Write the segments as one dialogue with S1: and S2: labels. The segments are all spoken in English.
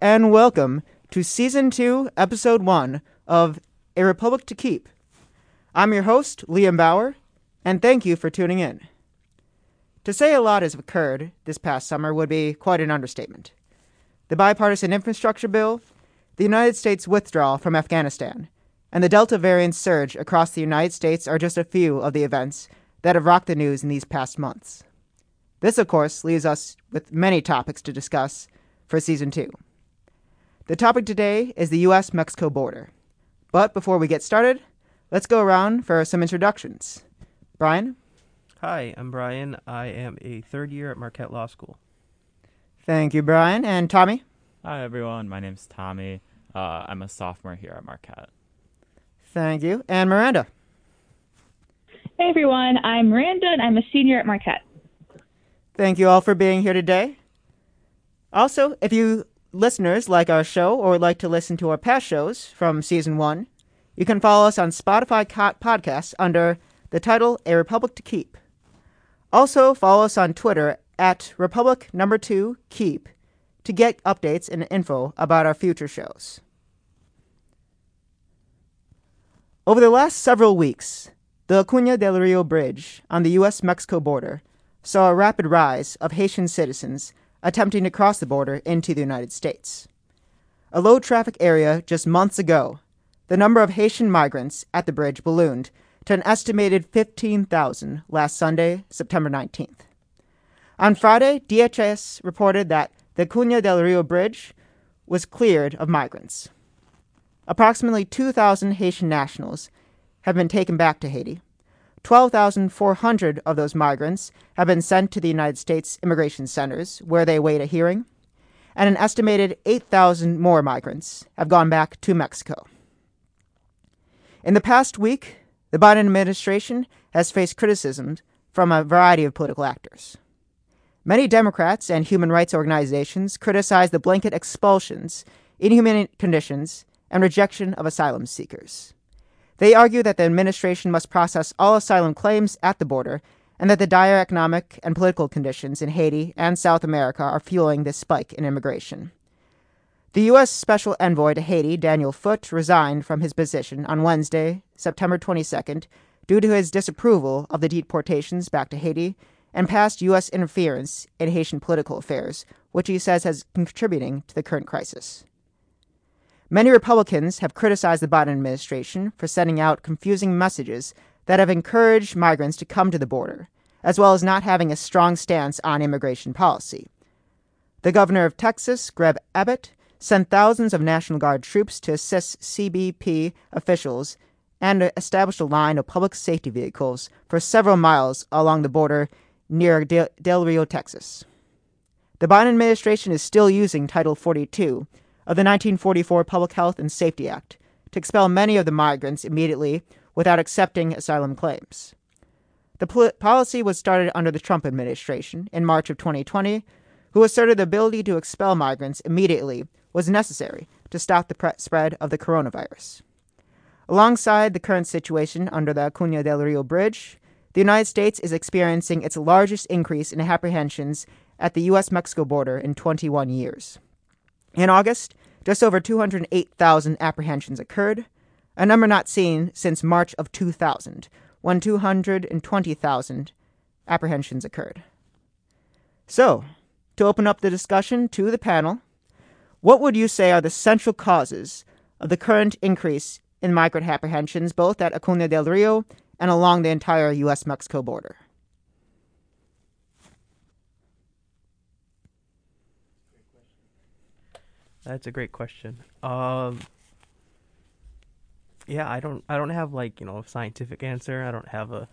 S1: and welcome to Season 2, Episode 1 of A Republic to Keep. I'm your host, Liam Bauer, and thank you for tuning in. To say a lot has occurred this past summer would be quite an understatement. The bipartisan infrastructure bill, the United States withdrawal from Afghanistan, and the Delta variant surge across the United States are just a few of the events that have rocked the news in these past months. This, of course, leaves us with many topics to discuss for Season 2. The topic today is the US Mexico border. But before we get started, let's go around for some introductions. Brian?
S2: Hi, I'm Brian. I am a third year at Marquette Law School.
S1: Thank you, Brian. And Tommy?
S3: Hi, everyone. My name's Tommy. Uh, I'm a sophomore here at Marquette.
S1: Thank you. And Miranda?
S4: Hey, everyone. I'm Miranda, and I'm a senior at Marquette.
S1: Thank you all for being here today. Also, if you listeners like our show or like to listen to our past shows from season one, you can follow us on Spotify podcasts under the title A Republic to Keep. Also, follow us on Twitter at Republic number two Keep to get updates and info about our future shows. Over the last several weeks, the Acuna del Rio Bridge on the U.S. Mexico border saw a rapid rise of Haitian citizens attempting to cross the border into the United States. A low traffic area just months ago, the number of Haitian migrants at the bridge ballooned to an estimated 15,000 last Sunday, September 19th. On Friday, DHS reported that the Acuña del Rio Bridge was cleared of migrants. Approximately 2,000 Haitian nationals have been taken back to Haiti. 12,400 of those migrants have been sent to the United States immigration centers, where they await a hearing, and an estimated 8,000 more migrants have gone back to Mexico. In the past week, the Biden administration has faced criticism from a variety of political actors. Many Democrats and human rights organizations criticize the blanket expulsions, inhumane conditions, and rejection of asylum seekers. They argue that the administration must process all asylum claims at the border and that the dire economic and political conditions in Haiti and South America are fueling this spike in immigration. The U.S. Special Envoy to Haiti, Daniel Foote, resigned from his position on Wednesday, September 22nd, due to his disapproval of the deportations back to Haiti and past U.S. interference in Haitian political affairs, which he says has contributing to the current crisis. Many Republicans have criticized the Biden administration for sending out confusing messages that have encouraged migrants to come to the border, as well as not having a strong stance on immigration policy. The governor of Texas, Greg Abbott, sent thousands of National Guard troops to assist CBP officials and established a line of public safety vehicles for several miles along the border near Del Rio, Texas. The Biden administration is still using Title 42 of the 1944 Public Health and Safety Act to expel many of the migrants immediately without accepting asylum claims. The pol- policy was started under the Trump administration in March of 2020, who asserted the ability to expel migrants immediately was necessary to stop the pre- spread of the coronavirus. Alongside the current situation under the Acuña del Rio Bridge, the United States is experiencing its largest increase in apprehensions at the U.S. Mexico border in 21 years. In August, just over 208,000 apprehensions occurred, a number not seen since March of 2000, when 220,000 apprehensions occurred. So, to open up the discussion to the panel, what would you say are the central causes of the current increase in migrant apprehensions both at Acuna del Rio and along the entire U.S. Mexico border?
S2: That's a great question. Um, yeah, I don't, I don't have like you know a scientific answer. I don't have a,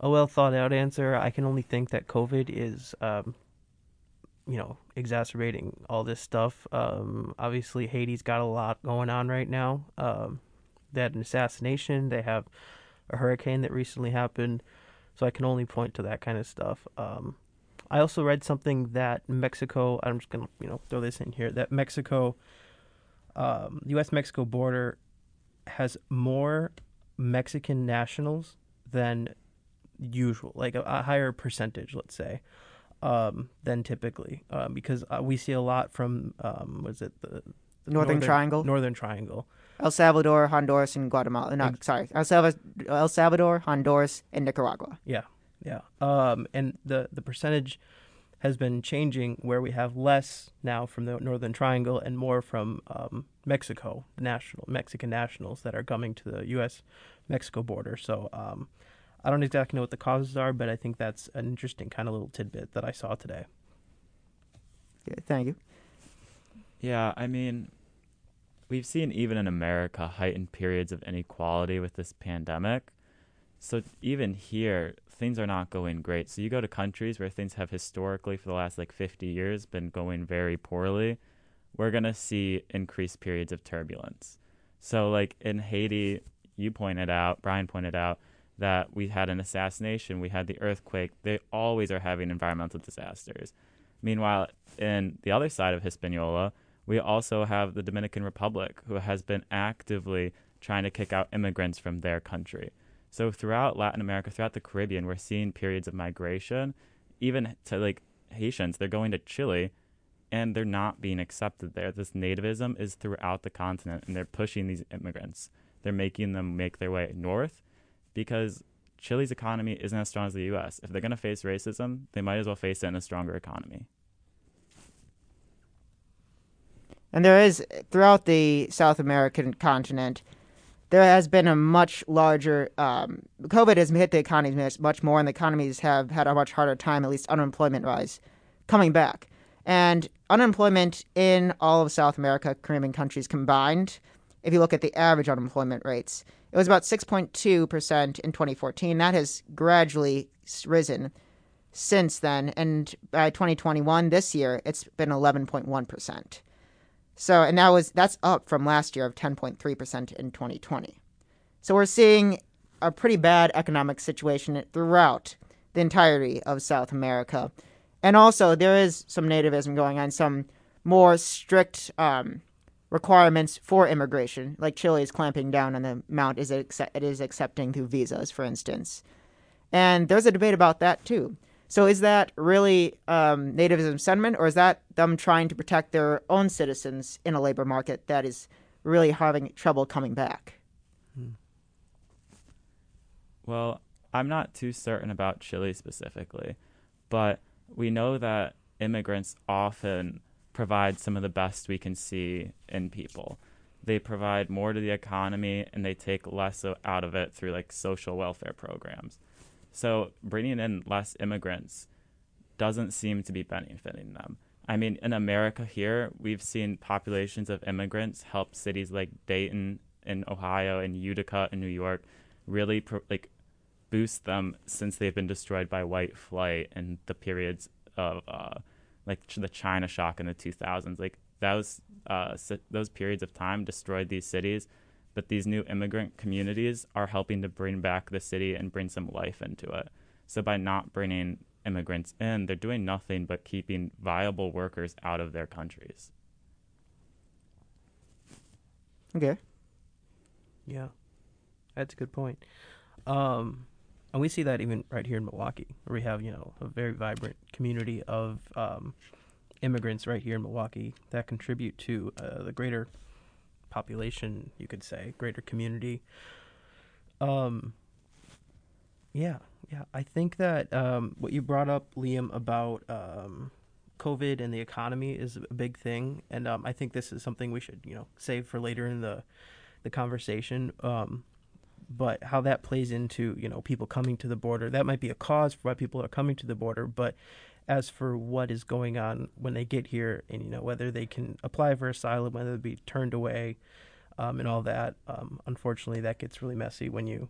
S2: a well thought out answer. I can only think that COVID is, um, you know, exacerbating all this stuff. Um, obviously, Haiti's got a lot going on right now. Um, they had an assassination. They have a hurricane that recently happened. So I can only point to that kind of stuff. Um, I also read something that Mexico. I'm just gonna you know throw this in here that Mexico, um, U.S. Mexico border, has more Mexican nationals than usual, like a, a higher percentage, let's say. um, than typically um, because uh, we see a lot from um, was it the, the
S1: Northern Triangle?
S2: Northern Triangle.
S1: El Salvador, Honduras, and Guatemala. No, sorry, El Salvador, El Salvador, Honduras, and Nicaragua.
S2: Yeah, yeah. Um, and the the percentage has been changing where we have less now from the Northern Triangle and more from um, Mexico, the national Mexican nationals that are coming to the U.S. Mexico border. So um, I don't exactly know what the causes are, but I think that's an interesting kind of little tidbit that I saw today.
S1: Yeah, thank you.
S3: Yeah, I mean, we've seen even in America heightened periods of inequality with this pandemic. So even here, things are not going great. So you go to countries where things have historically, for the last like 50 years, been going very poorly. We're going to see increased periods of turbulence. So, like in Haiti, you pointed out, Brian pointed out, that we had an assassination, we had the earthquake. They always are having environmental disasters. Meanwhile, in the other side of Hispaniola, we also have the Dominican Republic, who has been actively trying to kick out immigrants from their country. So throughout Latin America, throughout the Caribbean, we're seeing periods of migration, even to like Haitians, they're going to Chile and they're not being accepted there. This nativism is throughout the continent and they're pushing these immigrants. They're making them make their way north because Chile's economy isn't as strong as the US. If they're going to face racism, they might as well face it in a stronger economy.
S1: And there is, throughout the South American continent, there has been a much larger um, COVID has hit the economies much more, and the economies have had a much harder time, at least unemployment rise, coming back. And unemployment in all of South America, Caribbean countries combined, if you look at the average unemployment rates, it was about 6.2% in 2014. That has gradually risen since then. And by 2021, this year, it's been 11.1%. So, and that was that's up from last year of 10.3% in 2020. So we're seeing a pretty bad economic situation throughout the entirety of South America. And also, there is some nativism going on, some more strict um, requirements for immigration, like Chile is clamping down on the amount it is accepting through visas, for instance. And there's a debate about that too. So is that really um, nativism sentiment, or is that them trying to protect their own citizens in a labor market that is really having trouble coming back?
S3: Hmm. Well, I'm not too certain about Chile specifically, but we know that immigrants often provide some of the best we can see in people. They provide more to the economy and they take less out of it through like social welfare programs. So bringing in less immigrants doesn't seem to be benefiting them. I mean, in America here, we've seen populations of immigrants help cities like Dayton in Ohio and Utica in New York really pro- like boost them since they've been destroyed by white flight and the periods of uh, like the China shock in the 2000s. Like those uh, those periods of time destroyed these cities but these new immigrant communities are helping to bring back the city and bring some life into it. So by not bringing immigrants in, they're doing nothing but keeping viable workers out of their countries.
S1: Okay.
S2: Yeah, that's a good point. Um, and we see that even right here in Milwaukee, where we have you know a very vibrant community of um, immigrants right here in Milwaukee that contribute to uh, the greater population, you could say, greater community. Um, yeah, yeah. I think that um, what you brought up, Liam, about um, COVID and the economy is a big thing, and um, I think this is something we should, you know, save for later in the the conversation. Um, but how that plays into, you know, people coming to the border, that might be a cause for why people are coming to the border, but as for what is going on when they get here and you know whether they can apply for asylum whether they be turned away um, and all that um, unfortunately that gets really messy when you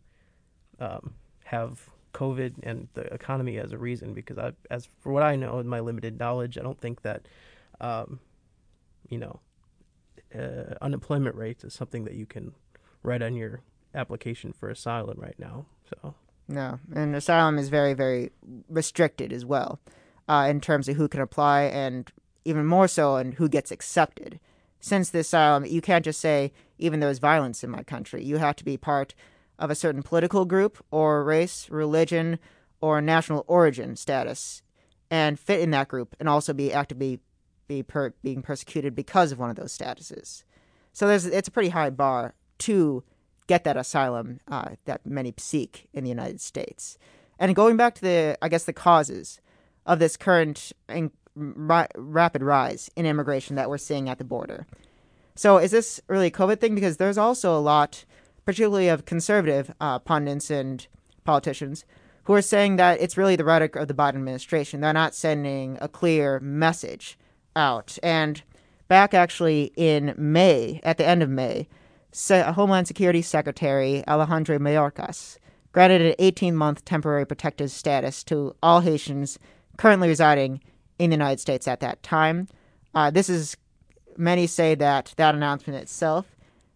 S2: um, have covid and the economy as a reason because I, as for what i know in my limited knowledge i don't think that um, you know uh, unemployment rates is something that you can write on your application for asylum right now so.
S1: No and asylum is very very restricted as well uh, in terms of who can apply and even more so and who gets accepted. Since this asylum, you can't just say, even though there's violence in my country, you have to be part of a certain political group or race, religion, or national origin status and fit in that group and also be actively be per, being persecuted because of one of those statuses. So there's it's a pretty high bar to get that asylum uh, that many seek in the United States. And going back to the I guess the causes of this current in, ra- rapid rise in immigration that we're seeing at the border. So is this really a COVID thing? Because there's also a lot, particularly of conservative uh, pundits and politicians, who are saying that it's really the rhetoric of the Biden administration. They're not sending a clear message out. And back actually in May, at the end of May, Homeland Security Secretary Alejandro Mayorkas granted an 18 month temporary protective status to all Haitians currently residing in the United States at that time. Uh, this is, many say that that announcement itself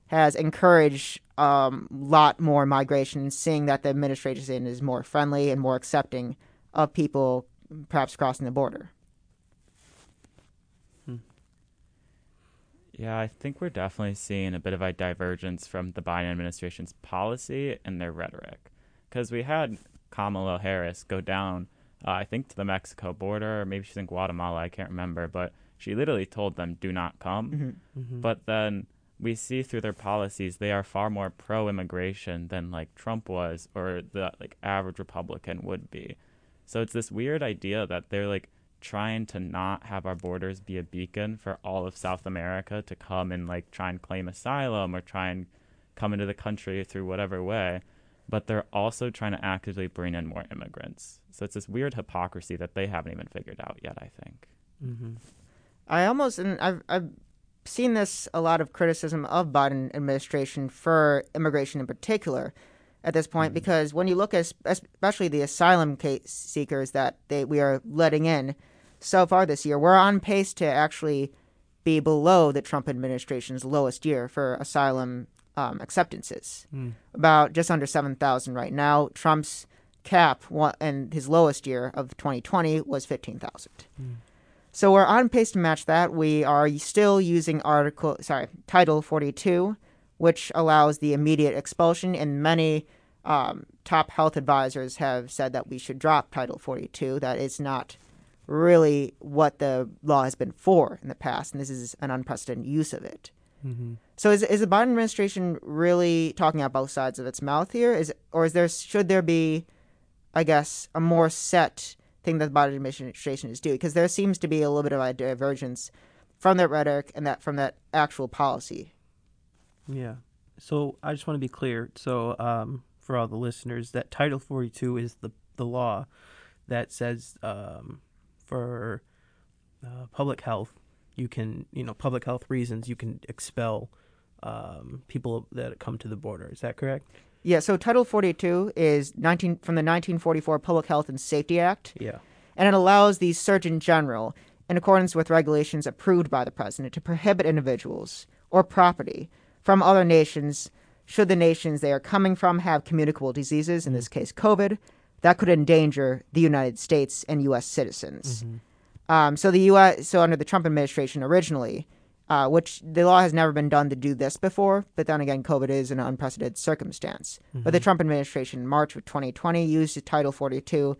S1: has encouraged a um, lot more migration, seeing that the administration is more friendly and more accepting of people perhaps crossing the border.
S3: Yeah, I think we're definitely seeing a bit of a divergence from the Biden administration's policy and their rhetoric. Because we had Kamala Harris go down, uh, I think, to the Mexico border, or maybe she's in Guatemala, I can't remember, but she literally told them, do not come.
S1: Mm-hmm.
S3: Mm-hmm. But then we see through their policies, they are far more pro immigration than like Trump was or the like average Republican would be. So it's this weird idea that they're like trying to not have our borders be a beacon for all of South America to come and like try and claim asylum or try and come into the country through whatever way. But they're also trying to actively bring in more immigrants. So it's this weird hypocrisy that they haven't even figured out yet, I think.
S2: Mm-hmm.
S1: I almost, and I've, I've seen this a lot of criticism of Biden administration for immigration in particular at this point, mm-hmm. because when you look at especially the asylum case seekers that they, we are letting in, so far this year. We're on pace to actually be below the Trump administration's lowest year for asylum um, acceptances, mm. about just under 7,000 right now. Trump's cap and his lowest year of 2020 was 15,000. Mm. So we're on pace to match that. We are still using article, sorry, Title 42, which allows the immediate expulsion, and many um, top health advisors have said that we should drop Title 42. That is not really what the law has been for in the past, and this is an unprecedented use of it. Mm-hmm. So, is is the Biden administration really talking out both sides of its mouth here? Is or is there should there be, I guess, a more set thing that the Biden administration is doing? Because there seems to be a little bit of a divergence from that rhetoric and that from that actual policy.
S2: Yeah. So I just want to be clear. So um, for all the listeners, that Title Forty Two is the the law that says um, for uh, public health, you can, you know, public health reasons, you can expel um, people that come to the border. Is that correct?
S1: Yeah. So Title 42 is 19 from the 1944 Public Health and Safety Act.
S2: Yeah.
S1: And it allows the Surgeon General, in accordance with regulations approved by the president, to prohibit individuals or property from other nations should the nations they are coming from have communicable diseases, in this case COVID, that could endanger the United States and U.S. citizens. Mm-hmm. Um, so the U.S. so under the Trump administration originally, uh, which the law has never been done to do this before, but then again, COVID is an unprecedented circumstance. Mm-hmm. But the Trump administration in March of 2020 used Title 42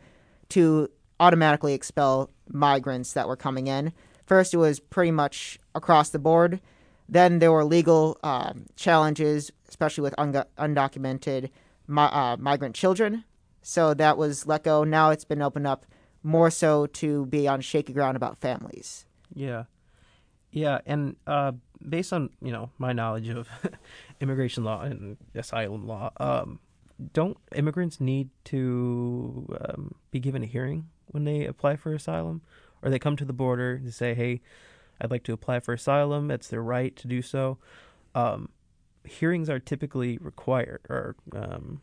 S1: to automatically expel migrants that were coming in. First, it was pretty much across the board. Then there were legal um, challenges, especially with un- undocumented mi- uh, migrant children so that was let go. Now it's been opened up more so to be on shaky ground about families.
S2: Yeah. Yeah, and uh, based on you know my knowledge of immigration law and asylum law, um, don't immigrants need to um, be given a hearing when they apply for asylum, or they come to the border to say, "Hey, I'd like to apply for asylum." It's their right to do so. Um, hearings are typically required, or um,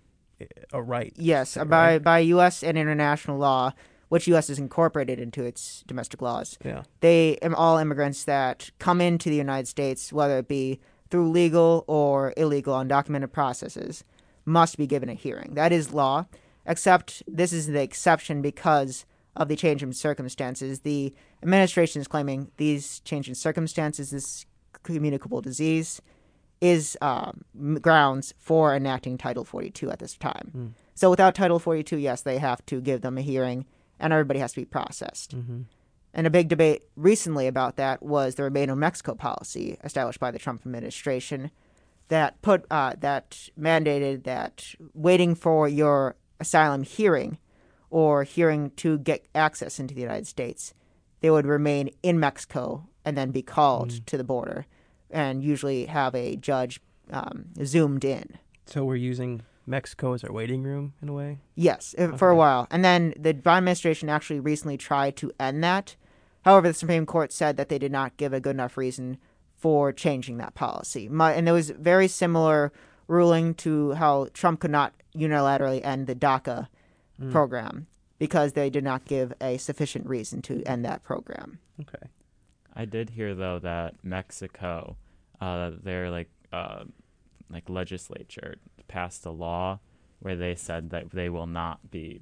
S2: a right.
S1: Yes, by right? by U.S. and international law, which U.S. has incorporated into its domestic laws.
S2: Yeah,
S1: they all immigrants that come into the United States, whether it be through legal or illegal undocumented processes, must be given a hearing. That is law, except this is the exception because of the change in circumstances. The administration is claiming these change in circumstances, this communicable disease, is um, grounds for enacting Title 42 at this time. Mm. So without Title 42, yes, they have to give them a hearing and everybody has to be processed.
S2: Mm-hmm.
S1: And a big debate recently about that was the Remain in Mexico policy established by the Trump administration that put uh, that mandated that waiting for your asylum hearing or hearing to get access into the United States, they would remain in Mexico and then be called
S2: Mm.
S1: to the border, and usually have a judge um, zoomed in.
S2: So we're using Mexico as our waiting room in a way.
S1: Yes, uh, for a while. And then the Biden administration actually recently tried to end that. However, the Supreme Court said that they did not give a good enough reason for changing that policy. My, and there was very similar ruling to how Trump could not unilaterally end the DACA
S2: Mm.
S1: program because they did not give a sufficient reason to end that program.
S2: Okay.
S3: I did hear though that Mexico, uh, their like uh, like legislature passed a law where they said that they will not be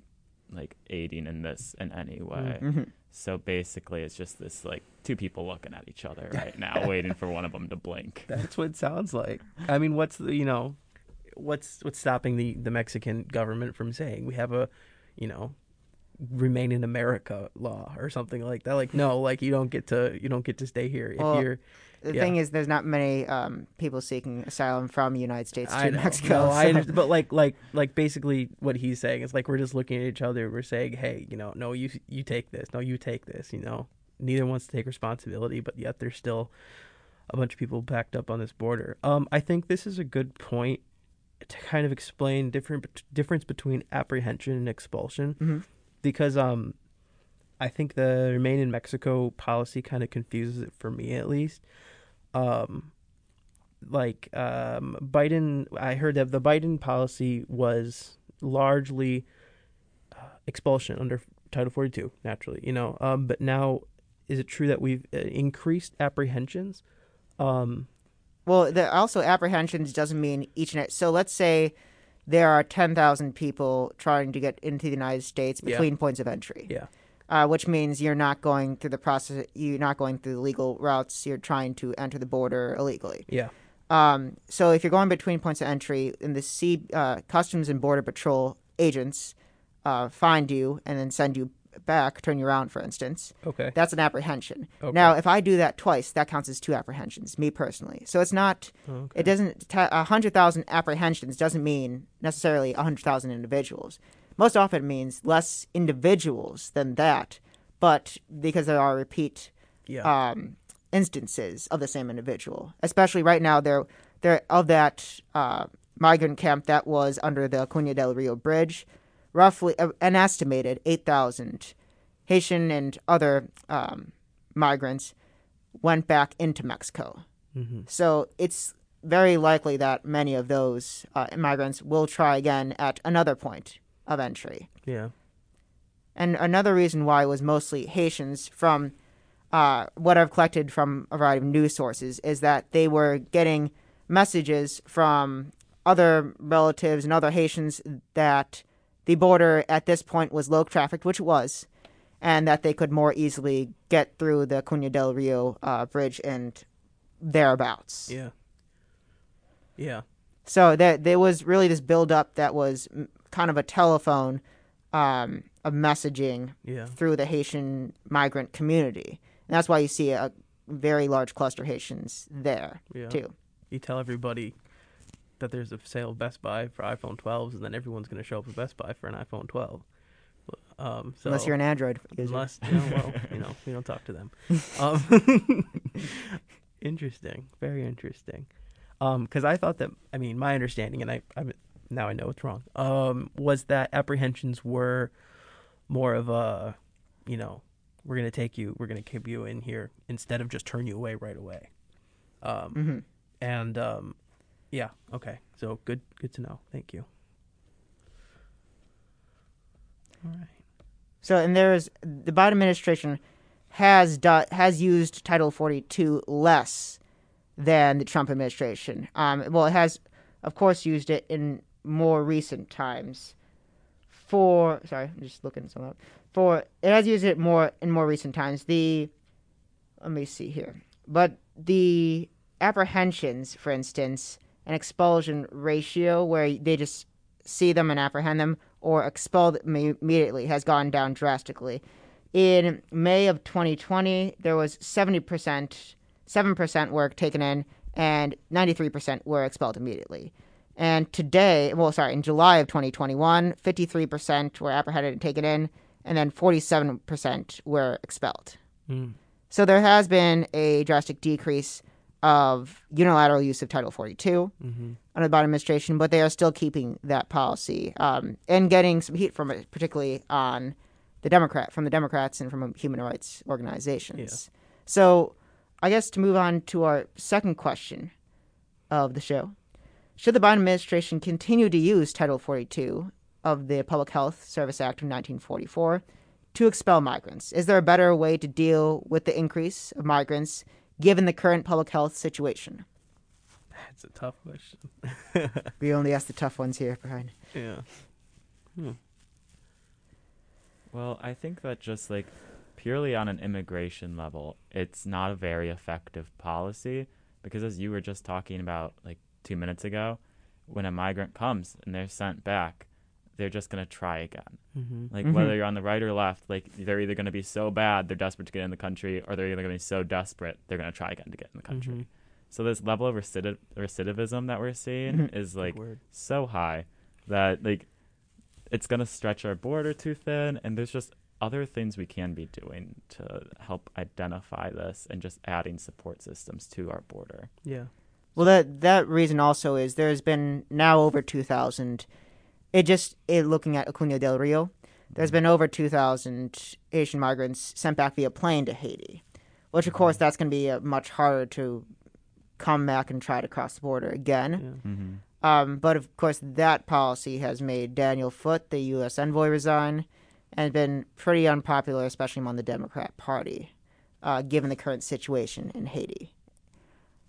S3: like aiding in this in any way.
S1: hmm
S3: So basically, it's just this like two people looking at each other right now, waiting for one of them to blink.
S2: That's what it sounds like. I mean, what's the you know, what's what's stopping the the Mexican government from saying we have a, you know, remain in America law or something like that? Like no, like you don't get to you don't get to stay here if
S1: Well,
S2: you're.
S1: The
S2: Yeah.
S1: thing is, there's not many um, people seeking asylum from the United States to
S2: know,
S1: Mexico.
S2: no, I but like like like basically what he's saying is like we're just looking at each other. We're saying, hey, you know, no, you you take this, no, you take this. You know, neither wants to take responsibility, but yet there's still a bunch of people backed up on this border. Um, I think this is a good point to kind of explain different difference between apprehension and expulsion,
S1: Mhm.
S2: because um, I think the remain in Mexico policy kind of confuses it for me at least. Um, like um, Biden, I heard that the Biden policy was largely uh, expulsion under Title 42, naturally, you know. Um, but now, is it true that we've uh, increased apprehensions? Um,
S1: Well, the, also apprehensions doesn't mean each and so. Let's say there are ten thousand people trying to get into the United States
S2: Yeah.
S1: between points of entry.
S2: Yeah.
S1: Uh, which means you're not going through the process. You're not going through the legal routes. You're trying to enter the border illegally.
S2: yeah,
S1: Um, so if you're going between points of entry, and the sea uh, Customs and Border Patrol agents uh, find you and then send you back, turn you around, for instance,
S2: okay,
S1: that's an apprehension.
S2: Okay.
S1: Now, if I do that twice, that counts as two apprehensions, me personally. So it's not.
S2: okay.
S1: It doesn't. A hundred thousand apprehensions doesn't mean necessarily a hundred thousand individuals. Most often, means less individuals than that, but because there are repeat
S2: yeah,
S1: um, instances of the same individual. Especially right now, there, there of that uh, migrant camp that was under the Acuña del Rio Bridge, roughly uh, an estimated eight thousand Haitian and other um, migrants went back into Mexico.
S2: hmm
S1: So it's very likely that many of those uh, immigrants will try again at another point of entry.
S2: yeah,
S1: And another reason why it was mostly Haitians from uh, what I've collected from a variety of news sources is that they were getting messages from other relatives and other Haitians that the border at this point was low trafficked, which it was, and that they could more easily get through the Acuña del Rio uh, bridge and thereabouts.
S2: yeah, yeah,
S1: So there, there was really this buildup that was kind of a telephone um, of messaging
S2: yeah.
S1: through the Haitian migrant community. And that's why you see a very large cluster of Haitians there,
S2: Yeah.
S1: too.
S2: You tell everybody that there's a sale of Best Buy for iPhone 12s, and then everyone's going to show up at Best Buy for an iPhone 12. Um, so
S1: Unless you're an Android user.
S2: Unless, you know, well, you know, we don't talk to them. Um, interesting, very interesting. Because I thought that, I mean, my understanding, and I, I now I know it's wrong, um, was that apprehensions were more of a, you know, we're gonna take you, we're gonna keep you in here instead of just turn you away right away. Um,
S1: hmm
S2: and um, yeah, okay, so good, good to know. Thank you. All right.
S1: So, and there's the Biden administration has do, has used Title 42 less than the Trump administration. Um, well, it has, of course, used it in more recent times. For sorry, I'm just looking something up. For it has used it more in more recent times. The let me see here, but the apprehensions, for instance, an expulsion ratio where they just see them and apprehend them or expelled me- immediately has gone down drastically. In May of 2020, there was 70%, 7% were taken in, and 93% were expelled immediately. And today, well, sorry, in July of 2021, 53% were apprehended and taken in, and then 47% were expelled.
S2: Mm.
S1: So there has been a drastic decrease of unilateral use of Title 42
S2: Mm-hmm.
S1: under the Biden administration, but they are still keeping that policy um, and getting some heat from it, particularly on the Democrat from the Democrats and from human rights organizations. So, I guess to move on to our second question of the show, should the Biden administration continue to use Title 42 of the Public Health Service Act of 1944 to expel migrants? Is there a better way to deal with the increase of migrants given the current public health situation?
S2: That's a tough question.
S1: We only ask the tough ones here, Brian.
S2: yeah. Hmm.
S3: Well, I think that just like purely on an immigration level, it's not a very effective policy because as you were just talking about like 2 minutes ago, when a migrant comes and they're sent back, they're just going to try again.
S2: Mm-hmm.
S3: Like
S1: Mhm.
S3: whether you're on the right or left, like they're either going to be so bad they're desperate to get in the country or they're either going to be so desperate they're going to try again to get in the country.
S2: Mhm.
S3: So this level of recidiv- recidivism that we're seeing
S1: Mhm.
S3: is like so high that like it's gonna stretch our border too thin and there's just other things we can be doing to help identify this and just adding support systems to our border
S2: Yeah.
S1: Well, that that reason also is there's been now over 2,000. It just it looking at Acuna del Rio, there's been over 2,000 Haitian migrants sent back via plane to Haiti, which of course that's going to be uh, much harder to come back and try to cross the border again.
S2: Yeah.
S3: mm-hmm.
S1: Um, but of course, that policy has made Daniel Foote, the U.S. envoy, resign, and been pretty unpopular, especially among the Democrat Party, uh, given the current situation in Haiti.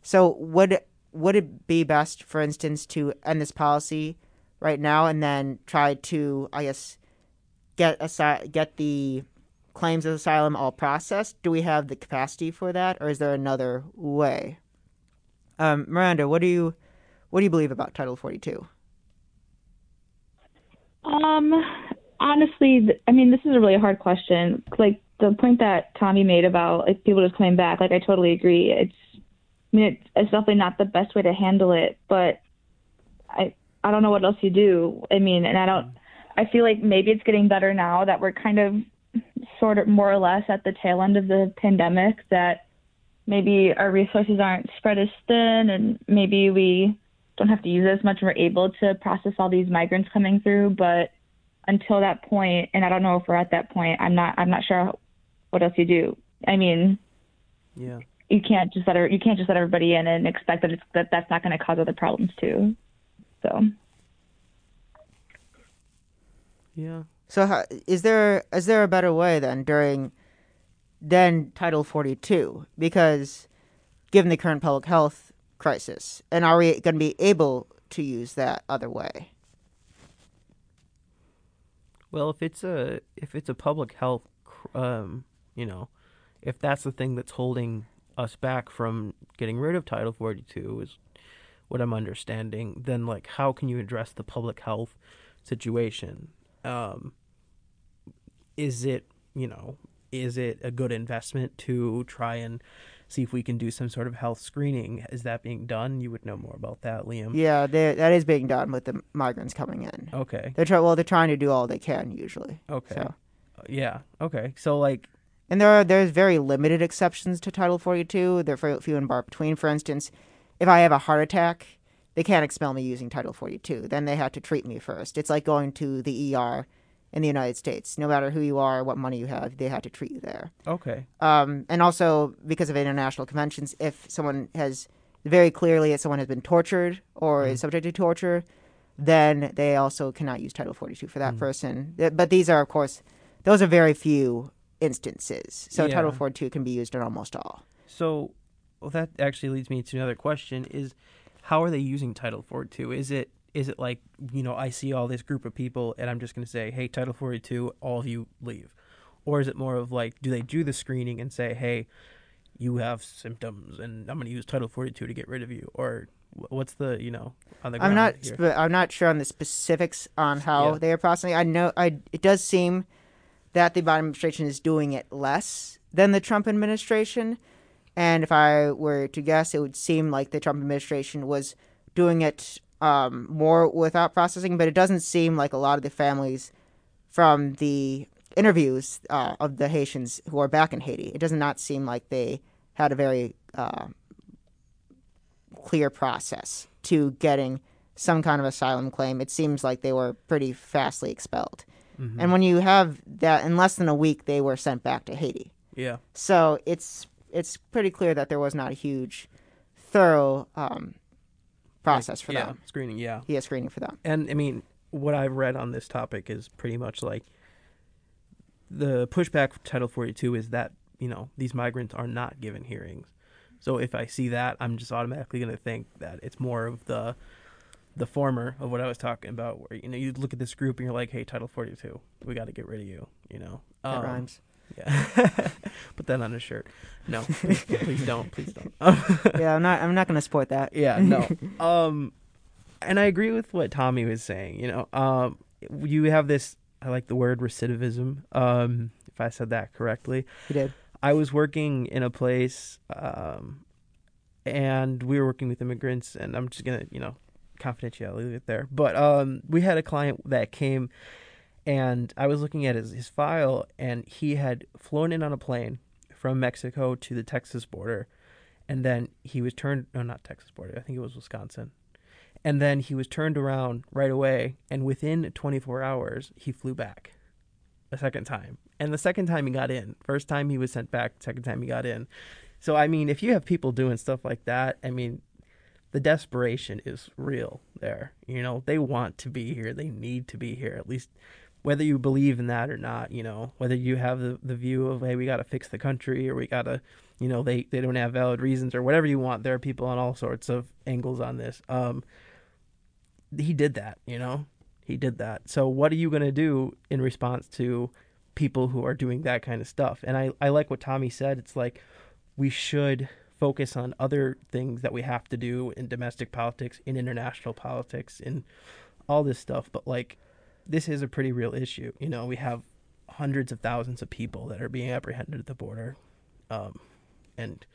S1: So, would would it be best, for instance, to end this policy right now and then try to, I guess, get asy- get the claims of asylum all processed? Do we have the capacity for that, or is there another way? Um, Miranda, what do you what do you believe about Title Forty Two?
S4: Um, honestly, I mean, this is a really hard question. Like the point that Tommy made about like people just coming back, like I totally agree. It's, I mean, it's, definitely not the best way to handle it, but I, I don't know what else you do. I mean, and I don't, I feel like maybe it's getting better now that we're kind of sort of more or less at the tail end of the pandemic that maybe our resources aren't spread as thin and maybe we don't have to use as much and we're able to process all these migrants coming through but until that point and i don't know if we're at that point i'm not i'm not sure what else you do i mean
S2: Yeah.
S4: You can't just let her, you can't just let everybody in and expect that it's that that's not going to cause other problems too so
S2: Yeah.
S1: So, how, is there is there a better way then during than Title Forty Two? Because given the current public health crisis, and are we going to be able to use that other way?
S2: Well, if it's a if it's a public health, um, you know, if that's the thing that's holding us back from getting rid of Title 42 is what I'm understanding, then like how can you address the public health situation? Um, is it you know is it a good investment to try and see if we can do some sort of health screening? Is that being done? You would know more about that, Liam.
S1: Yeah, they- that is being done with the migrants coming in.
S2: Okay.
S1: They're try- well, they're trying to do all they can usually.
S2: Okay.
S1: So,
S2: Yeah. Okay. So like
S1: and there are there's very limited exceptions to Title Forty Two. They're few few and far between. For instance, if I have a heart attack, they can't expel me using Title Forty Two. Then they have to treat me first. It's like going to the ER in the United States. No matter who you are, what money you have, they have to treat you there.
S2: okay.
S1: Um, and also because of international conventions, if someone has very clearly if someone has been tortured or is subject to torture, then they also cannot use Title 42 for that person. But these are, of course, those are very few instances. So
S2: Yeah.
S1: Title 42 can be used in almost all.
S2: So, well, that actually leads me to another question: Is how are they using Title 42? Is it is it like you know I see all this group of people and I'm just going to say, hey, Title 42, all of you leave, or is it more of like do they do the screening and say, hey, you have symptoms and I'm going to use Title 42 to get rid of you, or What's the you know on the
S1: I'm not. Sp- I'm not sure on the specifics on how
S2: Yeah.
S1: they are processing. I know. I. It does seem that the Biden administration is doing it less than the Trump administration, and if I were to guess, it would seem like the Trump administration was doing it um, more without processing. But it doesn't seem like a lot of the families from the interviews uh, of the Haitians who are back in Haiti. It does not seem like they had a very uh, clear process to getting some kind of asylum claim. It seems like they were pretty fastly expelled.
S2: Mm-hmm.
S1: And when you have that, in less than a week, they were sent back to Haiti.
S2: yeah,
S1: So it's it's pretty clear that there was not a huge, thorough um, process for
S2: yeah,
S1: them.
S2: screening. Yeah,
S1: Yeah, screening for them.
S2: and I mean, what I've read on this topic is pretty much like the pushback for Title 42 is that you know these migrants are not given hearings. So if I see that, I'm just automatically going to think that it's more of the the former of what I was talking about, where you know you look at this group and you're like, hey, Title 42, we got to get rid of you. You know,
S1: That
S2: Um,
S1: rhymes.
S2: Yeah, put that on a shirt. No, please, please don't, please don't.
S1: yeah, I'm not. I'm not going to support that.
S2: Yeah, no. um, and I agree with what Tommy was saying. You know, um, you have this. I like the word recidivism. Um, if I said that correctly,
S1: You did.
S2: I was working in a place, um, and we were working with immigrants, and I'm just gonna, you know, confidentiality leave it there. But um, we had a client that came, and I was looking at his his file, and he had flown in on a plane from Mexico to the Texas border, and then he was turned. No, not Texas border. I think it was Wisconsin. And then he was turned around right away, and within 24 hours, he flew back a second time. And the second time he got in. First time he was sent back, second time he got in. So I mean, if you have people doing stuff like that, I mean, the desperation is real there. You know, they want to be here. They need to be here. At least whether you believe in that or not, you know, whether you have the, the view of, hey, we got to fix the country or we got to, you know, they, they don't have valid reasons or whatever you want. There are people on all sorts of angles on this. Um, he did that, you know, he did that. So what are you going to do in response to people who are doing that kind of stuff? And I, I like what Tommy said. It's like we should focus on other things that we have to do in domestic politics, in international politics, in all this stuff. But like, this is a pretty real issue. You know, we have hundreds of thousands of people that are being apprehended at the border. Um, and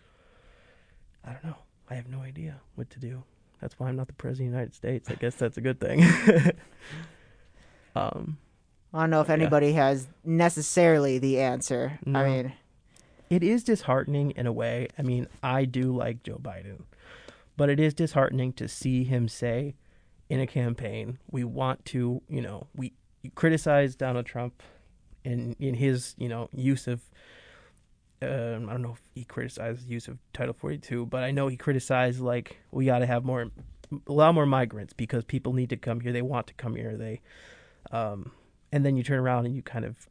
S2: I don't know. I have no idea what to do. That's why I'm not the president of the United States. I guess that's a good thing. um,
S1: I don't know if
S2: Yeah.
S1: anybody has necessarily the answer.
S2: No.
S1: I mean,
S2: it is disheartening in a way. I mean, I do like Joe Biden, but it is disheartening to see him say in a campaign, we want to, you know, we criticize Donald Trump in in his, you know, use of um, I don't know if he criticized the use of Title 42, but I know he criticized like we got to have more, allow more migrants because people need to come here. They want to come here. They, um, and then you turn around and you kind of,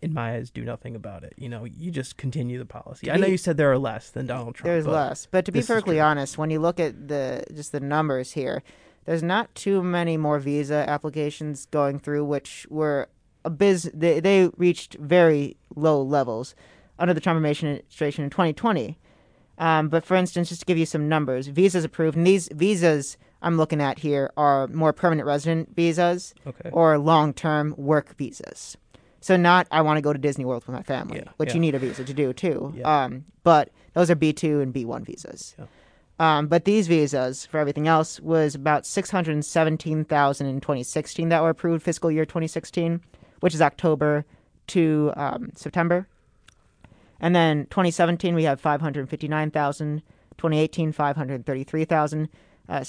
S2: in my eyes, do nothing about it. You know, you just continue the policy. I know you said there are less than Donald Trump.
S1: there's
S2: but
S1: less. But to be perfectly honest, when you look at the just the numbers here, there's not too many more visa applications going through, which were a biz. They, they reached very low levels under the Trump administration in 2020. Um, but for instance, just to give you some numbers, visas approved, and these visas I'm looking at here are more permanent resident visas
S2: Okay.
S1: or long term work visas. So not I want to go to Disney World with my family,
S2: Yeah,
S1: which
S2: yeah.
S1: you need a visa to do too.
S2: Yeah.
S1: Um, but those are B two and B one visas. Um, but these visas for everything else was about six hundred seventeen thousand in 2016 that were approved fiscal year 2016, which is October to um, September. And then 2017 we have 559,000. 2018 533,000. Uh,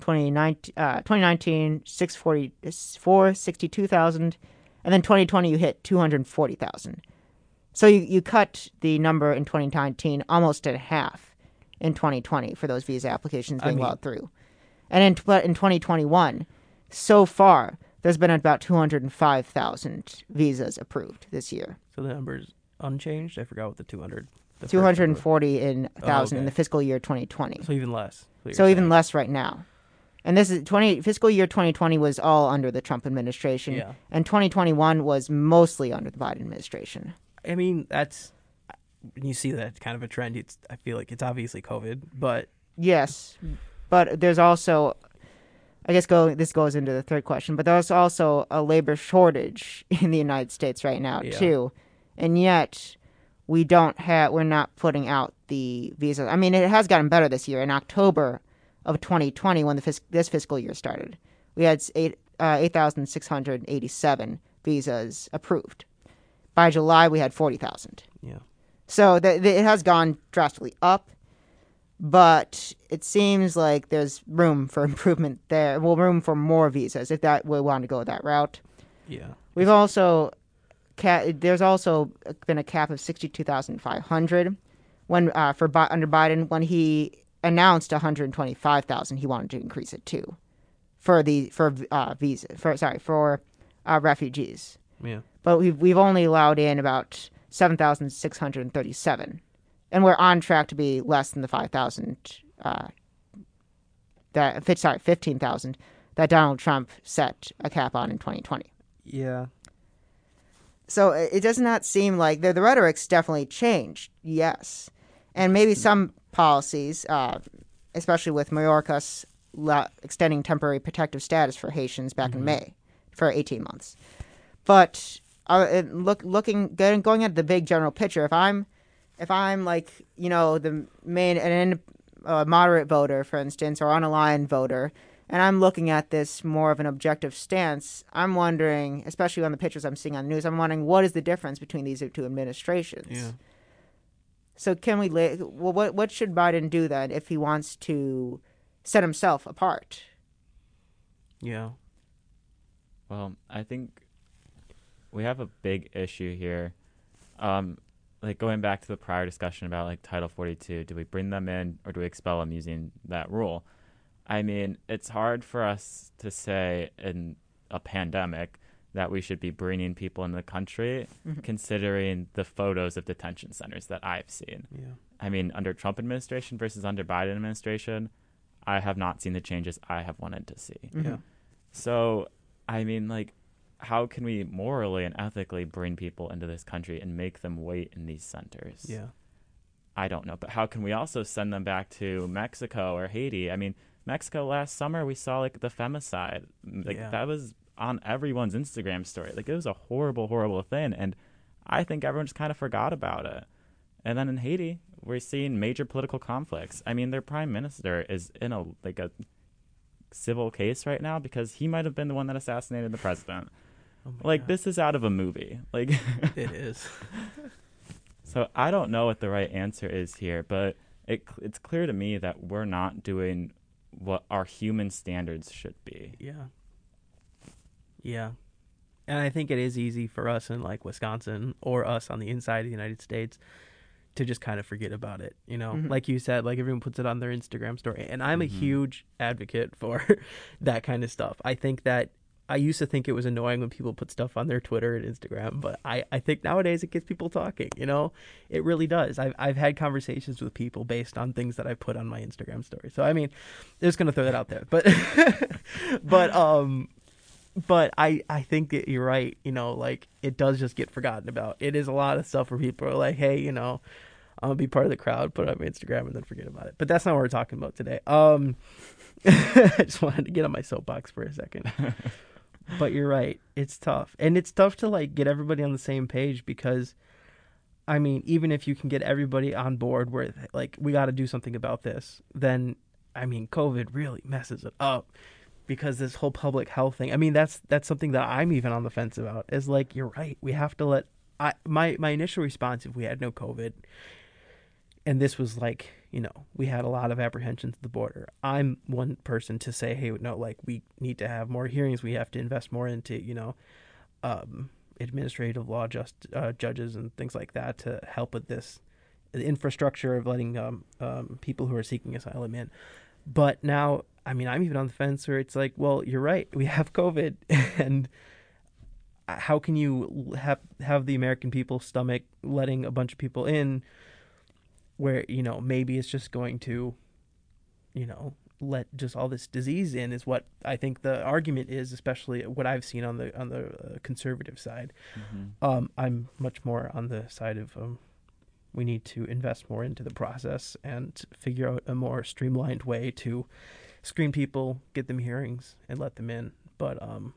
S1: 2019, uh, 2019 644 62,000 and then 2020 you hit 240,000 so you, you cut the number in 2019 almost in half in 2020 for those visa applications
S2: I
S1: being
S2: mean-
S1: allowed through and in, but in 2021 so far there's been about 205,000 visas approved this year
S2: So the number's unchanged. I forgot what the 200. the
S1: 240 in
S2: Oh,
S1: thousand in
S2: okay.
S1: the fiscal year 2020.
S2: So even less.
S1: so even less right now. And this is 20 fiscal year 2020 was all under the Trump administration
S2: Yeah.
S1: and 2021 was mostly under the Biden administration.
S2: I mean, that's when you see that kind of a trend. It's I feel like it's obviously COVID, but
S1: Yes, but there's also, I guess, go this goes into the third question. But there's also a labor shortage in the United States right now
S2: Yeah.
S1: too, and yet we don't have we're not putting out the visas. I mean, it has gotten better this year. In October of 2020, when the fis- this fiscal year started, we had eight uh, 8,687 visas approved. By July, we had 40,000.
S2: Yeah.
S1: So it has gone drastically up, but it seems like there's room for improvement there. Well, room for more visas if that we want to go that route.
S2: Yeah.
S1: We've also ca- there's also been a cap of sixty-two thousand five hundred when uh, for Bi- under Biden when he announced one hundred twenty-five thousand, he wanted to increase it too for the for uh, visa for sorry for uh, refugees
S2: Yeah.
S1: but we've we've only allowed in about seven thousand six hundred thirty-seven, and we're on track to be less than the five thousand. Uh, that sorry, fifteen thousand that Donald Trump set a cap on in twenty twenty.
S2: Yeah.
S1: So it it does not seem like the the rhetoric's definitely changed. Yes, and maybe some policies, uh, especially with Mayorkas la- extending temporary protective status for Haitians back in May for eighteen months. But uh, look, looking going going at the big general picture, if I'm if I'm like you know the main an uh, moderate voter, for instance, or unaligned voter, and I'm looking at this more of an objective stance, I'm wondering, especially on the pictures I'm seeing on the news, I'm wondering what is the difference between these two administrations.
S2: Yeah.
S1: So can we? Well, what what should Biden do then if he wants to set himself apart?
S2: Yeah.
S3: Well, I think we have a big issue here. Um, like going back to the prior discussion about like Title 42, do we bring them in or do we expel them using that rule? I mean, it's hard for us to say in a pandemic that we should be bringing people into the country, mm-hmm. considering the photos of detention centers that I've seen.
S2: Yeah.
S3: I mean, under Trump administration versus under Biden administration, I have not seen the changes I have wanted to see. Mm-hmm.
S2: Yeah.
S3: So, I mean, like, how can we morally and ethically bring people into this country and make them wait in these centers?
S2: Yeah.
S3: I don't know. But how can we also send them back to Mexico or Haiti? I mean, Mexico last summer, we saw, like, the femicide. Like,
S2: Yeah.
S3: that was on everyone's Instagram story. Like, it was a horrible, horrible thing. And I think everyone just kind of forgot about it. And then in Haiti, we're seeing major political conflicts. I mean, their prime minister is in a, like, a civil case right now because he might have been the one that assassinated the president.
S2: Oh
S3: Like
S2: God.
S3: this is out of a movie. Like
S2: It is.
S3: so I don't know what the right answer is here, but it it's clear to me that we're not doing what our human standards should be.
S2: Yeah. Yeah. And I think it is easy for us in like Wisconsin or us on the inside of the United States to just kind of forget about it. You know,
S1: Mhm.
S2: like you said, like everyone puts it on their Instagram story. And I'm a
S3: Mhm.
S2: huge advocate for that kind of stuff. I think that I used to think it was annoying when people put stuff on their Twitter and Instagram, but I, I think nowadays it gets people talking, you know? It really does. I've, I've had conversations with people based on things that I put on my Instagram story. So, I mean, just going to throw that out there. But, but, um, but I, I think that you're right. You know, like it does just get forgotten about. It is a lot of stuff where people are like, hey, you know, I'm gonna be part of the crowd, put it on my Instagram, and then forget about it. But that's not what we're talking about today. Um, I just wanted to get on my soapbox for a second. but you're right. It's tough, and it's tough to like get everybody on the same page because, I mean, even if you can get everybody on board where like we got to do something about this, then I mean, COVID really messes it up because this whole public health thing. I mean, that's that's something that I'm even on the fence about. Is like you're right. We have to let. I my my initial response if we had no COVID, and this was like you know we had a lot of apprehensions at the border. I'm one person to say, hey, no, like we need to have more hearings. We have to invest more into you know, um, administrative law just uh, judges and things like that to help with this the infrastructure of letting um, um, people who are seeking asylum in. But now, I mean, I'm even on the fence where it's like, well, you're right. We have COVID, and how can you have have the American people stomach letting a bunch of people in, where you know maybe it's just going to, you know, let just all this disease in is what I think the argument is, especially what I've seen on the on the uh, conservative side.
S3: Mm-hmm.
S2: Um, I'm much more on the side of um, we need to invest more into the process and figure out a more streamlined way to screen people, get them hearings, and let them in. But um,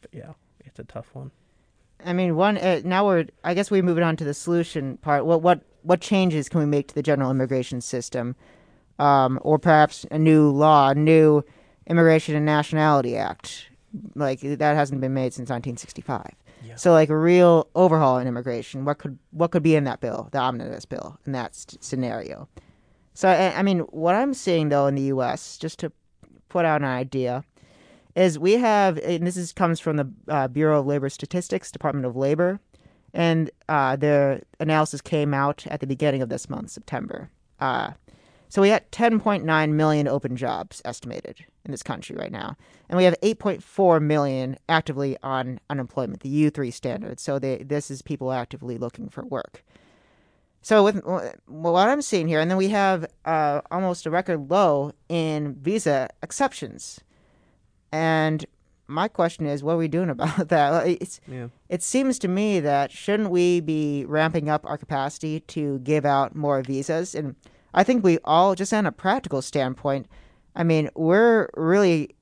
S2: but yeah, it's a tough one.
S1: I mean, one uh, now we're I guess we're moving on to the solution part. What what what changes can we make to the general immigration system, um, or perhaps a new law, a new Immigration and Nationality Act, like that hasn't been made since 1965.
S2: Yeah.
S1: So like a real overhaul in immigration. What could what could be in that bill, the omnibus bill, in that st- scenario? So I, mean, what I'm seeing though in the U.S. just to put out an idea is we have, and this is comes from the uh, Bureau of Labor Statistics, Department of Labor, and uh, their analysis came out at the beginning of this month, September. Uh, so we had 10.9 million open jobs estimated in this country right now, and we have 8.4 million actively on unemployment, the U3 standard. So they, this is people actively looking for work. So with what I'm seeing here, and then we have uh, almost a record low in visa exceptions. And my question is, what are we doing about that? It's,
S2: Yeah.
S1: it seems to me that shouldn't we be ramping up our capacity to give out more visas? And I think we all, just on a practical standpoint, I mean, we're really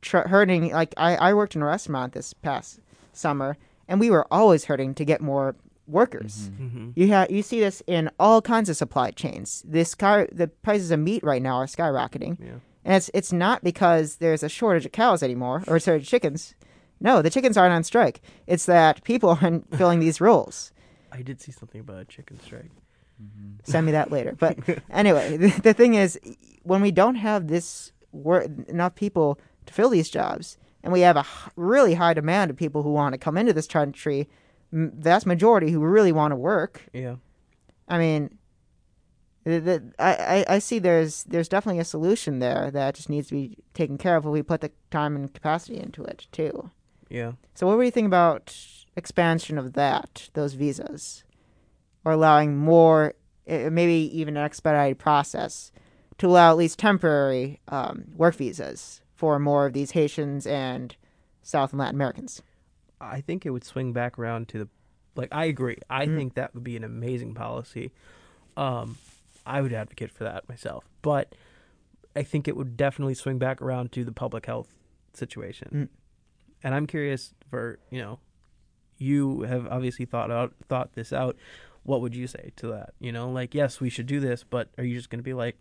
S1: tr- hurting. Like I, I worked in a restaurant this past summer, and we were always hurting to get more workers.
S2: Mm-hmm.
S1: You have you see this in all kinds of supply chains. This sky, the prices of meat right now are skyrocketing.
S2: Yeah.
S1: And it's it's not because there's a shortage of cows anymore or sorry, chickens. No, the chickens aren't on strike. It's that people aren't filling these roles.
S2: I did see something about a chicken strike.
S1: Send me that later. But anyway, the, the thing is, when we don't have this wor- enough people to fill these jobs, and we have a h- really high demand of people who want to come into this country, m- vast majority who really want to work.
S2: Yeah.
S1: I mean, the, the, I, I, see there's there's definitely a solution there that just needs to be taken care of if we put the time and capacity into it too.
S2: Yeah.
S1: So what do you think about expansion of that, those visas, or allowing more, eh, maybe even an expedited process to allow at least temporary um, work visas for more of these Haitians and South and Latin Americans?
S2: I think it would swing back around to the like I agree. I
S1: Mm.
S2: think that would be an amazing policy. Um I would advocate for that myself. But I think it would definitely swing back around to the public health situation.
S1: Mm.
S2: And I'm curious for, you know, you have obviously thought out thought this out. What would you say to that? You know, like yes, we should do this, but are you just going to be like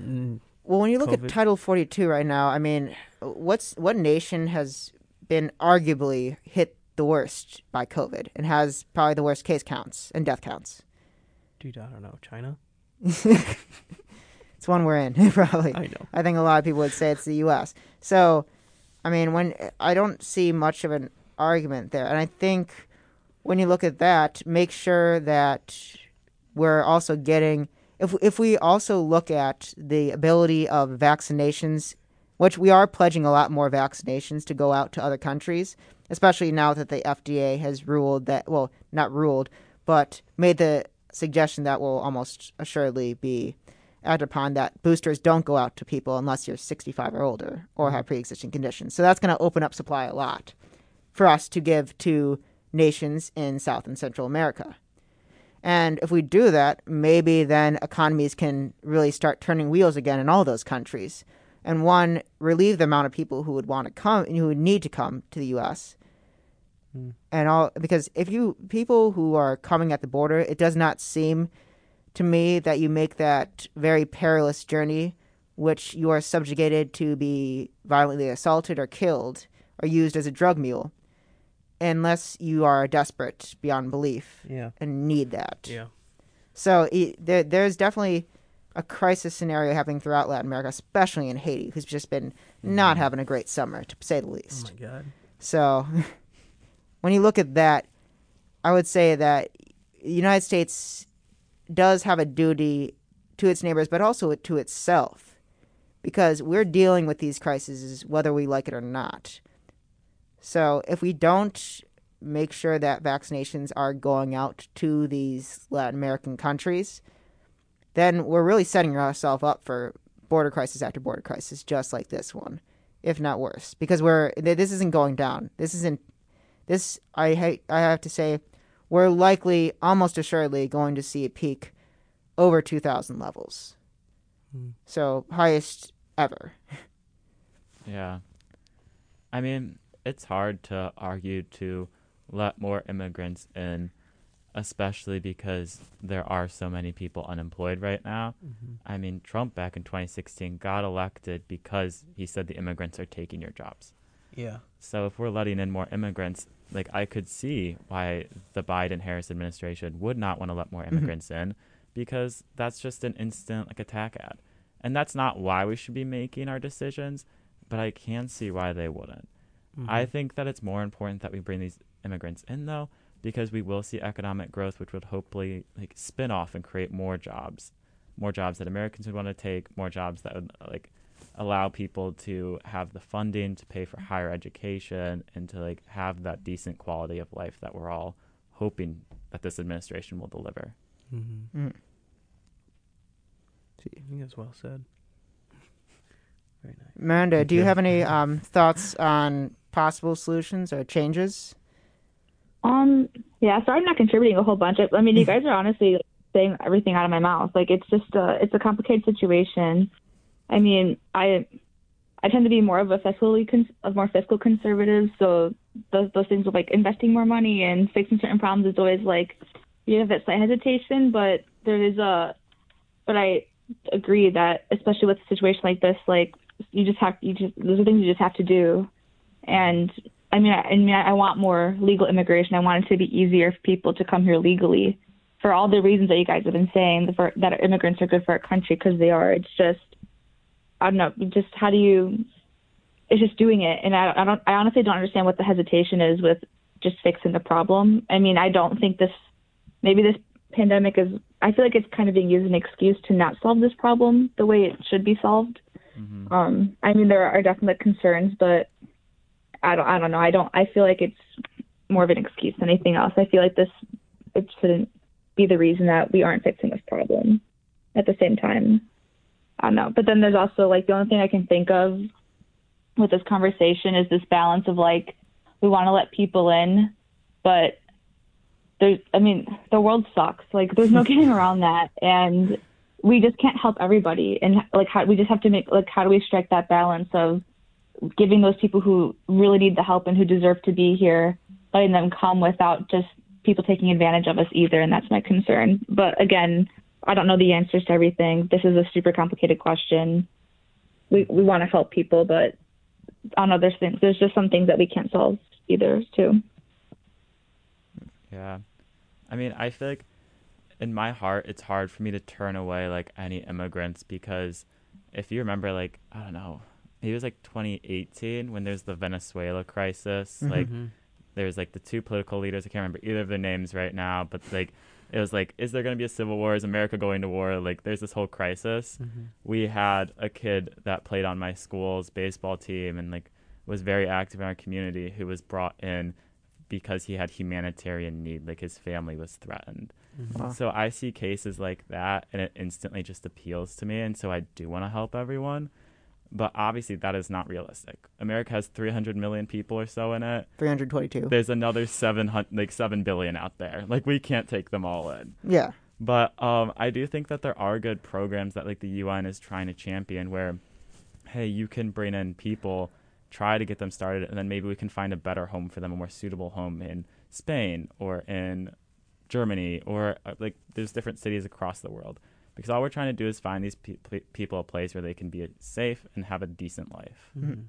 S2: mm,
S1: Well, when you look
S2: COVID.
S1: at Title 42 right now, I mean, what's what nation has been arguably hit the worst by COVID and has probably the worst case counts and death counts?
S2: dude, I don't know, China?
S1: It's one we're in, probably.
S2: I know.
S1: I think a lot of people would say it's the U.S. So, I mean, when I don't see much of an argument there, and I think when you look at that, make sure that we're also getting if if we also look at the ability of vaccinations, which we are pledging a lot more vaccinations to go out to other countries, especially now that the FDA has ruled that well, not ruled, but made the suggestion that will almost assuredly be acted upon that boosters don't go out to people unless you're 65 or older or have mm-hmm. pre-existing conditions. So that's going to open up supply a lot for us to give to nations in South and Central America. And if we do that, maybe then economies can really start turning wheels again in all those countries. And one, relieve the amount of people who would want to come, and who would need to come to the U.S. Hmm. And all because if you people who are coming at the border, it does not seem to me that you make that very perilous journey, which you are subjugated to be violently assaulted or killed or used as a drug mule, unless you are desperate beyond belief
S2: Yeah.
S1: and need that.
S2: Yeah.
S1: So e there, there's definitely a crisis scenario happening throughout Latin America, especially in Haiti, who's just been not mm. having a great summer, to say the least.
S2: Oh my god.
S1: So when you look at that, I would say that the United States does have a duty to its neighbors, but also to itself, because we're dealing with these crises whether we like it or not. So if we don't make sure that vaccinations are going out to these Latin American countries, then we're really setting ourselves up for border crisis after border crisis, just like this one, if not worse. Because we're this isn't going down. This isn't this. I ha- I have to say, we're likely, almost assuredly, going to see a peak over 2,000 levels.
S2: Hmm.
S1: So, highest ever.
S3: Yeah. I mean, it's hard to argue to let more immigrants in, especially because there are so many people unemployed right now.
S2: Mm-hmm.
S3: I mean, Trump back in 2016 got elected because he said the immigrants are taking your jobs.
S2: Yeah.
S3: So if we're letting in more immigrants, like I could see why the Biden Harris administration would not want to let more immigrants in because that's just an instant like attack ad. And that's not why we should be making our decisions, but I can see why they wouldn't.
S2: Mm-hmm.
S3: I think that it's more important that we bring these immigrants in though because we will see economic growth which would hopefully like spin off and create more jobs. More jobs that Americans would want to take, more jobs that would like allow people to have the funding to pay for higher education and to like have that decent quality of life that we're all hoping that this administration will deliver.
S2: Mm-hmm.
S1: Mm.
S2: I think that's well said. Very nice.
S1: Miranda,
S3: Thank
S1: do you
S3: you.
S1: have any um, thoughts on possible solutions or changes?
S4: Um, yeah, sorry I'm not contributing a whole bunch. I mean, you guys are honestly saying everything out of my mouth. Like it's just a it's a complicated situation. I mean, I I tend to be more of a fiscally cons- of more fiscal conservative, so those those things of like investing more money and fixing certain problems is always like you have that slight hesitation, but there is a but I agree that especially with a situation like this, like you just have you just those are things you just have to do. And I mean, I, I mean, I want more legal immigration. I want it to be easier for people to come here legally, for all the reasons that you guys have been saying for, that immigrants are good for our country because they are. It's just, I don't know, just how do you? It's just doing it, and I, I don't. I honestly don't understand what the hesitation is with just fixing the problem. I mean, I don't think this. Maybe this pandemic is. I feel like it's kind of being used as an excuse to not solve this problem the way it should be solved.
S3: Mm-hmm.
S4: Um, I mean, there are definite concerns, but I don't, I don't know. I don't, I feel like it's more of an excuse than anything else. I feel like this, it shouldn't be the reason that we aren't fixing this problem at the same time. I don't know. But then there's also like the only thing I can think of with this conversation is this balance of like, we want to let people in, but there's, I mean, the world sucks. Like, there's no getting around that. And we just can't help everybody. And like, how, we just have to make, like, how do we strike that balance of, giving those people who really need the help and who deserve to be here, letting them come without just people taking advantage of us either. And that's my concern. But again, I don't know the answers to everything. This is a super complicated question. We we want to help people, but know. There's things. There's just some things that we can't solve either too.
S3: Yeah. I mean, I feel like in my heart, it's hard for me to turn away like any immigrants because if you remember, like, I don't know, it was like 2018 when there's the Venezuela crisis. Like,
S2: Mhm.
S3: there's like the two political leaders. I can't remember either of their names right now, but like, it was like, is there going to be a civil war? Is America going to war? Like, there's this whole crisis.
S2: Mhm.
S3: We had a kid that played on my school's baseball team and like was very active in our community who was brought in because he had humanitarian need, like his family was threatened.
S2: Mhm.
S1: Wow.
S3: So I see cases like that and it instantly just appeals to me and so I do want to help everyone. But obviously that is not realistic. America has 300 million people or so in it.
S1: 322.
S3: There's another 700 like 7 billion out there. Like we can't take them all in.
S1: Yeah.
S3: But um, I do think that there are good programs that like the UN is trying to champion where, hey, you can bring in people, try to get them started, and then maybe we can find a better home for them, a more suitable home in Spain or in Germany or uh, like there's different cities across the world. Because all we're trying to do is find these pe- pe- people a place where they can be safe and have a decent life.
S2: Mhm.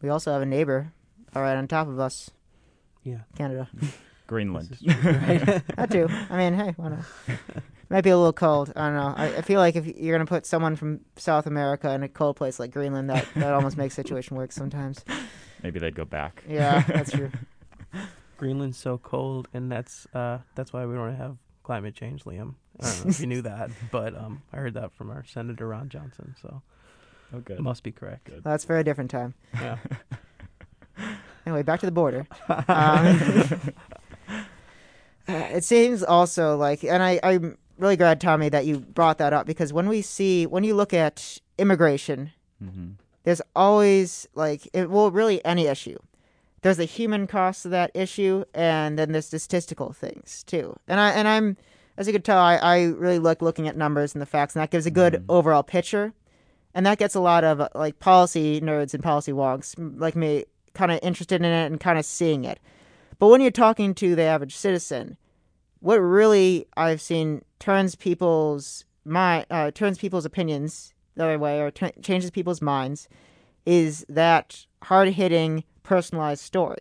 S1: We also have a neighbor all right on top of us,
S2: Yeah.
S1: Canada.
S3: Greenland.
S2: This is true, right?
S1: That too. I mean, hey, why not? Might be a little cold. I don't know. I, I feel like if you're gonna put someone from South America in a cold place like Greenland, that that almost makes situation work sometimes.
S3: maybe they'd go back.
S1: Yeah, that's true.
S2: Greenland's so cold, and that's uh, that's why we don't have climate change, Liam. I don't know if you knew that, but um, I heard that from our Senator Ron Johnson, so
S3: Oh,
S2: it must be correct.
S3: Good.
S1: That's for a different time.
S2: Yeah.
S1: Anyway, back to the border. Um, it seems also like, and I, I'm really glad, Tommy, that you brought that up because when we see, when you look at immigration,
S3: hmm
S1: there's always like, it, well, really any issue. there's the human cost of that issue, and then there's the statistical things too. And I and I'm as you can tell, I, I really like looking at numbers and the facts, and that gives a good
S3: Mhm.
S1: overall picture. And that gets a lot of like policy nerds and policy wonks like me kind of interested in it and kind of seeing it. But when you're talking to the average citizen, what really I've seen turns people's mind, uh, turns people's opinions the other way, or t- changes people's minds, is that hard hitting, personalized story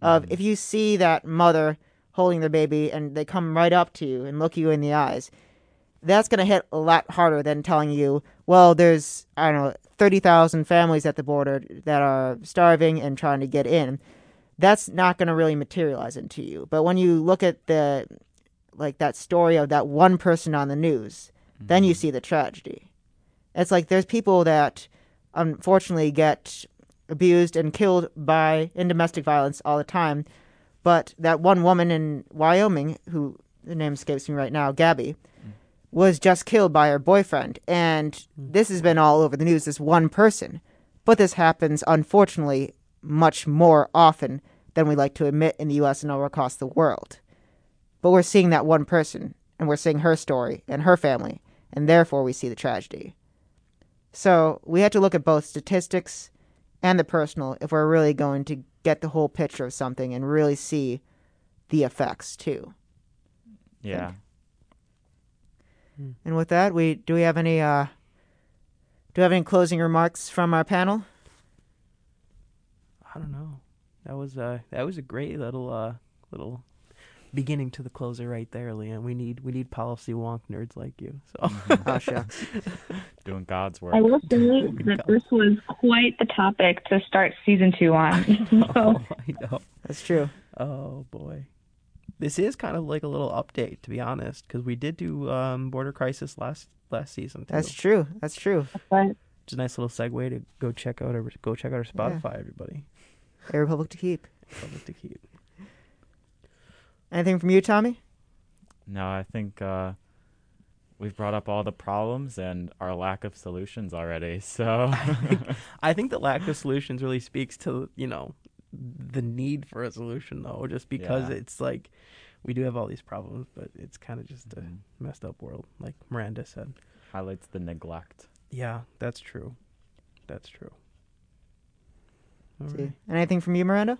S1: of
S3: Mhm.
S1: if you see that mother holding their baby and they come right up to you and look you in the eyes, that's going to hit a lot harder than telling you, well, there's, I don't know, 30,000 families at the border that are starving and trying to get in. That's not going to really materialize into you. But when you look at the, like that story of that one person on the news, then you
S3: Mhm.
S1: see the tragedy. It's like there's people that unfortunately get abused and killed by in domestic violence all the time. But that one woman in Wyoming, who the name escapes me right now, Gabby, was just killed by her boyfriend. And this has been all over the news, this one person. But this happens, unfortunately, much more often than we like to admit in the US and all across the world. But we're seeing that one person, and we're seeing her story and her family, and therefore we see the tragedy. So we have to look at both statistics and the personal if we're really going to get the whole picture of something and really see the effects too.
S3: Yeah.
S1: And with that, we do we have any uh do we have any closing remarks from our panel?
S2: I don't know. That was uh that was a great little uh little beginning to the closer right there, Liam. We need we need policy wonk nerds like you. So
S1: Oh shucks.
S3: Doing God's work.
S4: I will say that this was quite the topic to start season two on. so,
S2: oh, I know.
S1: That's true.
S2: Oh boy. This is kind of like a little update, to be honest, because we did do um, Border Crisis last last season. Too.
S1: That's true. That's true.
S4: but
S2: It's a nice little segue to go check out our go check out our Spotify, everybody.
S1: A Republic to keep.
S2: Republic to keep.
S1: Anything from you, Tommy?
S3: No, I think uh, we've brought up all the problems and our lack of solutions already. So
S2: I think the lack of solutions really speaks to you know the need for a solution, though, just because
S3: Yeah.
S2: it's like we do have all these problems, but it's kind of just a
S3: Mhm.
S2: messed up world, like Miranda said.
S3: highlights the neglect.
S2: Yeah, that's true. That's true. All
S1: See.
S2: right.
S1: Anything from you, Miranda?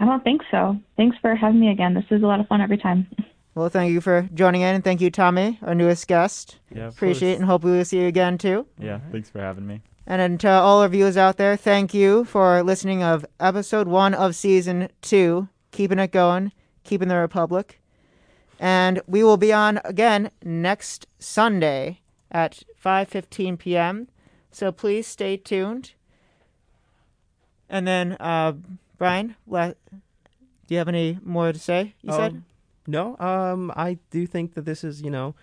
S4: I don't think so. Thanks for having me again. This is a lot of fun every time.
S1: Well, thank you for joining in, and thank you, Tommy, our newest guest.
S3: Yeah, of
S1: Appreciate it,
S3: course.
S1: and hope we will see you again too.
S3: Yeah,
S2: Alright.
S3: thanks for having me.
S1: And then to all our viewers out there, thank you for listening of episode one of season two, keeping it going, keeping the Republic. And we will be on again next Sunday at 5:15 p.m. So please stay tuned. And then, uh, Brian, la- do you have any more to say? You said.
S2: Um, no. Um, I do think that this is, you know,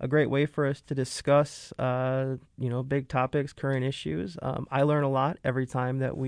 S2: a great way for us to discuss, uh, you know, big topics, current issues. Um, I learn a lot every time that we